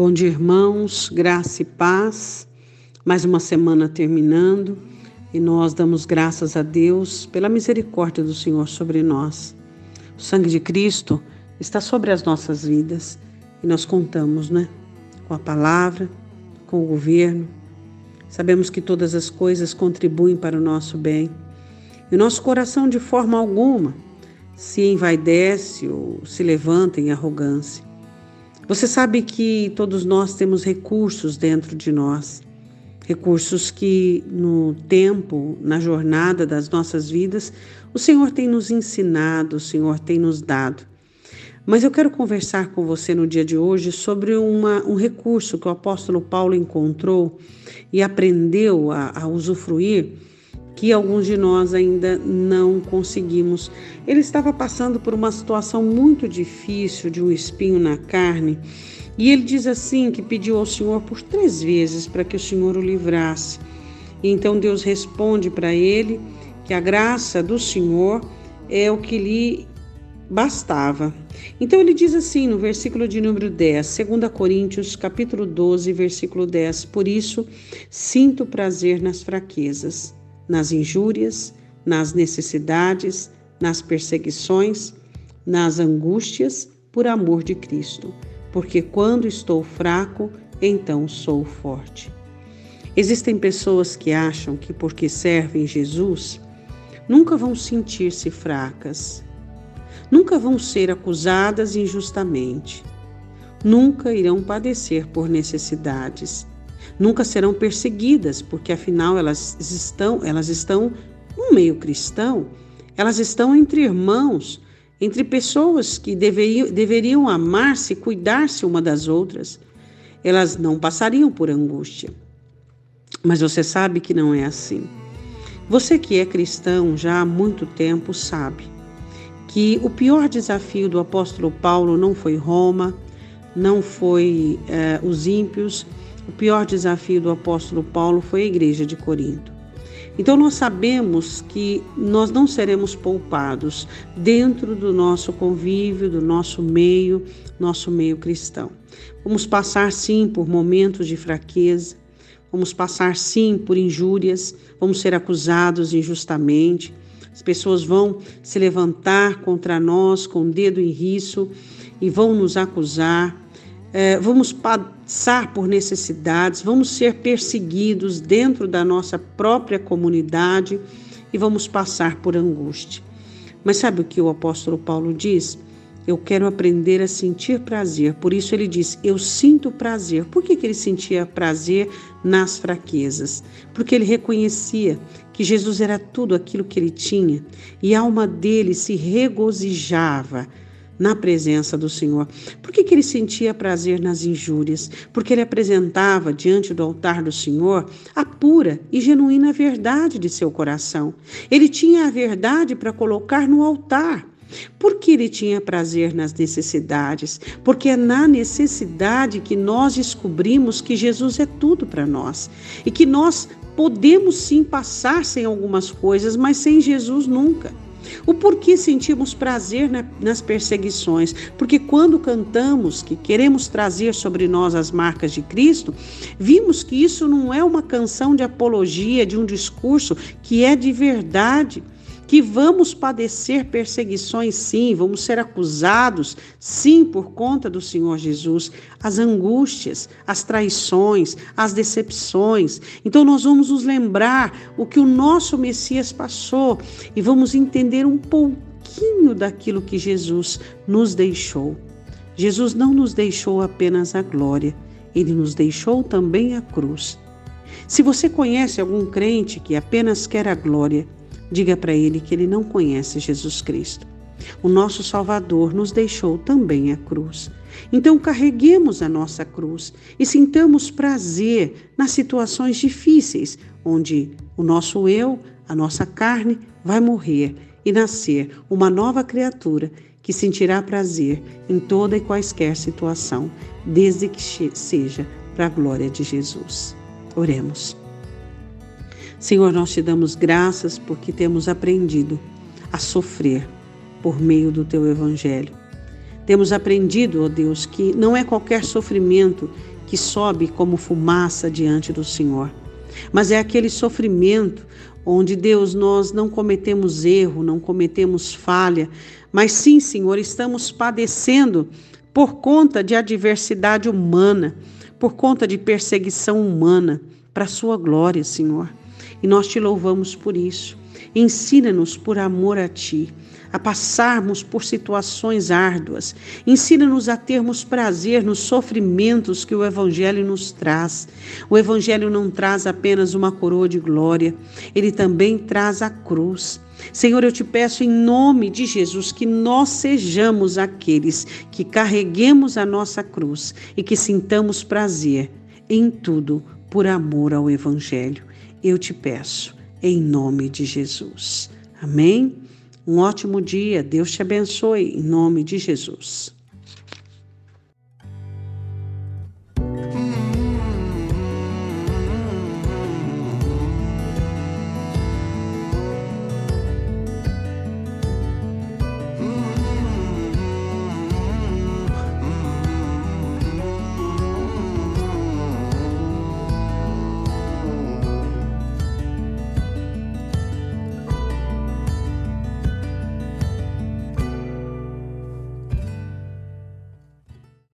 Bom dia, irmãos, graça e paz. Mais uma semana terminando e nós damos graças a Deus pela misericórdia do Senhor sobre nós. O sangue de Cristo está sobre as nossas vidas e nós contamos, né? Com a palavra, com o governo. Sabemos que todas as coisas contribuem para o nosso bem. E o nosso coração, de forma alguma, se envaidece ou se levanta em arrogância. Você sabe que todos nós temos recursos dentro de nós, recursos que no tempo, na jornada das nossas vidas, o Senhor tem nos ensinado, o Senhor tem nos dado. Mas eu quero conversar com você no dia de hoje sobre uma, um recurso que o apóstolo Paulo encontrou e aprendeu a, a usufruir que alguns de nós ainda não conseguimos. Ele estava passando por uma situação muito difícil de um espinho na carne. E ele diz assim que pediu ao Senhor por três vezes para que o Senhor o livrasse. E então Deus responde para ele que a graça do Senhor é o que lhe bastava. Então ele diz assim no versículo de número 10, 2 Coríntios, capítulo 12, versículo 10: Por isso sinto prazer nas fraquezas nas injúrias, nas necessidades, nas perseguições, nas angústias, por amor de Cristo, porque quando estou fraco, então sou forte. Existem pessoas que acham que porque servem Jesus, nunca vão sentir-se fracas, nunca vão ser acusadas injustamente, nunca irão padecer por necessidades, nunca serão perseguidas, porque afinal elas estão, elas estão no meio cristão, elas estão entre irmãos, entre pessoas que deveriam, deveriam amar-se cuidar-se uma das outras. Elas não passariam por angústia. Mas você sabe que não é assim. Você que é cristão já há muito tempo sabe que o pior desafio do apóstolo Paulo não foi Roma, não foi eh, os ímpios, o pior desafio do apóstolo Paulo foi a igreja de Corinto. Então nós sabemos que nós não seremos poupados dentro do nosso convívio, do nosso meio, nosso meio cristão. Vamos passar sim por momentos de fraqueza, vamos passar sim por injúrias, vamos ser acusados injustamente. As pessoas vão se levantar contra nós com o dedo em riço e vão nos acusar vamos passar por necessidades, vamos ser perseguidos dentro da nossa própria comunidade e vamos passar por angústia. Mas sabe o que o apóstolo Paulo diz? Eu quero aprender a sentir prazer. Por isso ele diz: Eu sinto prazer. Por que, que ele sentia prazer nas fraquezas? Porque ele reconhecia que Jesus era tudo aquilo que ele tinha e a alma dele se regozijava na presença do Senhor. Por que, que ele sentia prazer nas injúrias? Porque ele apresentava diante do altar do Senhor a pura e genuína verdade de seu coração. Ele tinha a verdade para colocar no altar. Porque ele tinha prazer nas necessidades? Porque é na necessidade que nós descobrimos que Jesus é tudo para nós e que nós podemos sim passar sem algumas coisas, mas sem Jesus nunca. O porquê sentimos prazer nas perseguições? Porque quando cantamos que queremos trazer sobre nós as marcas de Cristo, vimos que isso não é uma canção de apologia, de um discurso que é de verdade que vamos padecer perseguições, sim, vamos ser acusados, sim, por conta do Senhor Jesus, as angústias, as traições, as decepções. Então, nós vamos nos lembrar o que o nosso Messias passou e vamos entender um pouquinho daquilo que Jesus nos deixou. Jesus não nos deixou apenas a glória, ele nos deixou também a cruz. Se você conhece algum crente que apenas quer a glória, Diga para ele que ele não conhece Jesus Cristo. O nosso Salvador nos deixou também a cruz. Então carreguemos a nossa cruz e sintamos prazer nas situações difíceis, onde o nosso eu, a nossa carne, vai morrer e nascer uma nova criatura que sentirá prazer em toda e quaisquer situação, desde que seja para a glória de Jesus. Oremos. Senhor, nós te damos graças porque temos aprendido a sofrer por meio do teu evangelho. Temos aprendido, ó Deus, que não é qualquer sofrimento que sobe como fumaça diante do Senhor, mas é aquele sofrimento onde, Deus, nós não cometemos erro, não cometemos falha, mas sim, Senhor, estamos padecendo por conta de adversidade humana, por conta de perseguição humana, para a sua glória, Senhor. E nós te louvamos por isso. Ensina-nos por amor a ti a passarmos por situações árduas. Ensina-nos a termos prazer nos sofrimentos que o Evangelho nos traz. O Evangelho não traz apenas uma coroa de glória, ele também traz a cruz. Senhor, eu te peço em nome de Jesus que nós sejamos aqueles que carreguemos a nossa cruz e que sintamos prazer em tudo por amor ao Evangelho. Eu te peço em nome de Jesus. Amém? Um ótimo dia. Deus te abençoe em nome de Jesus.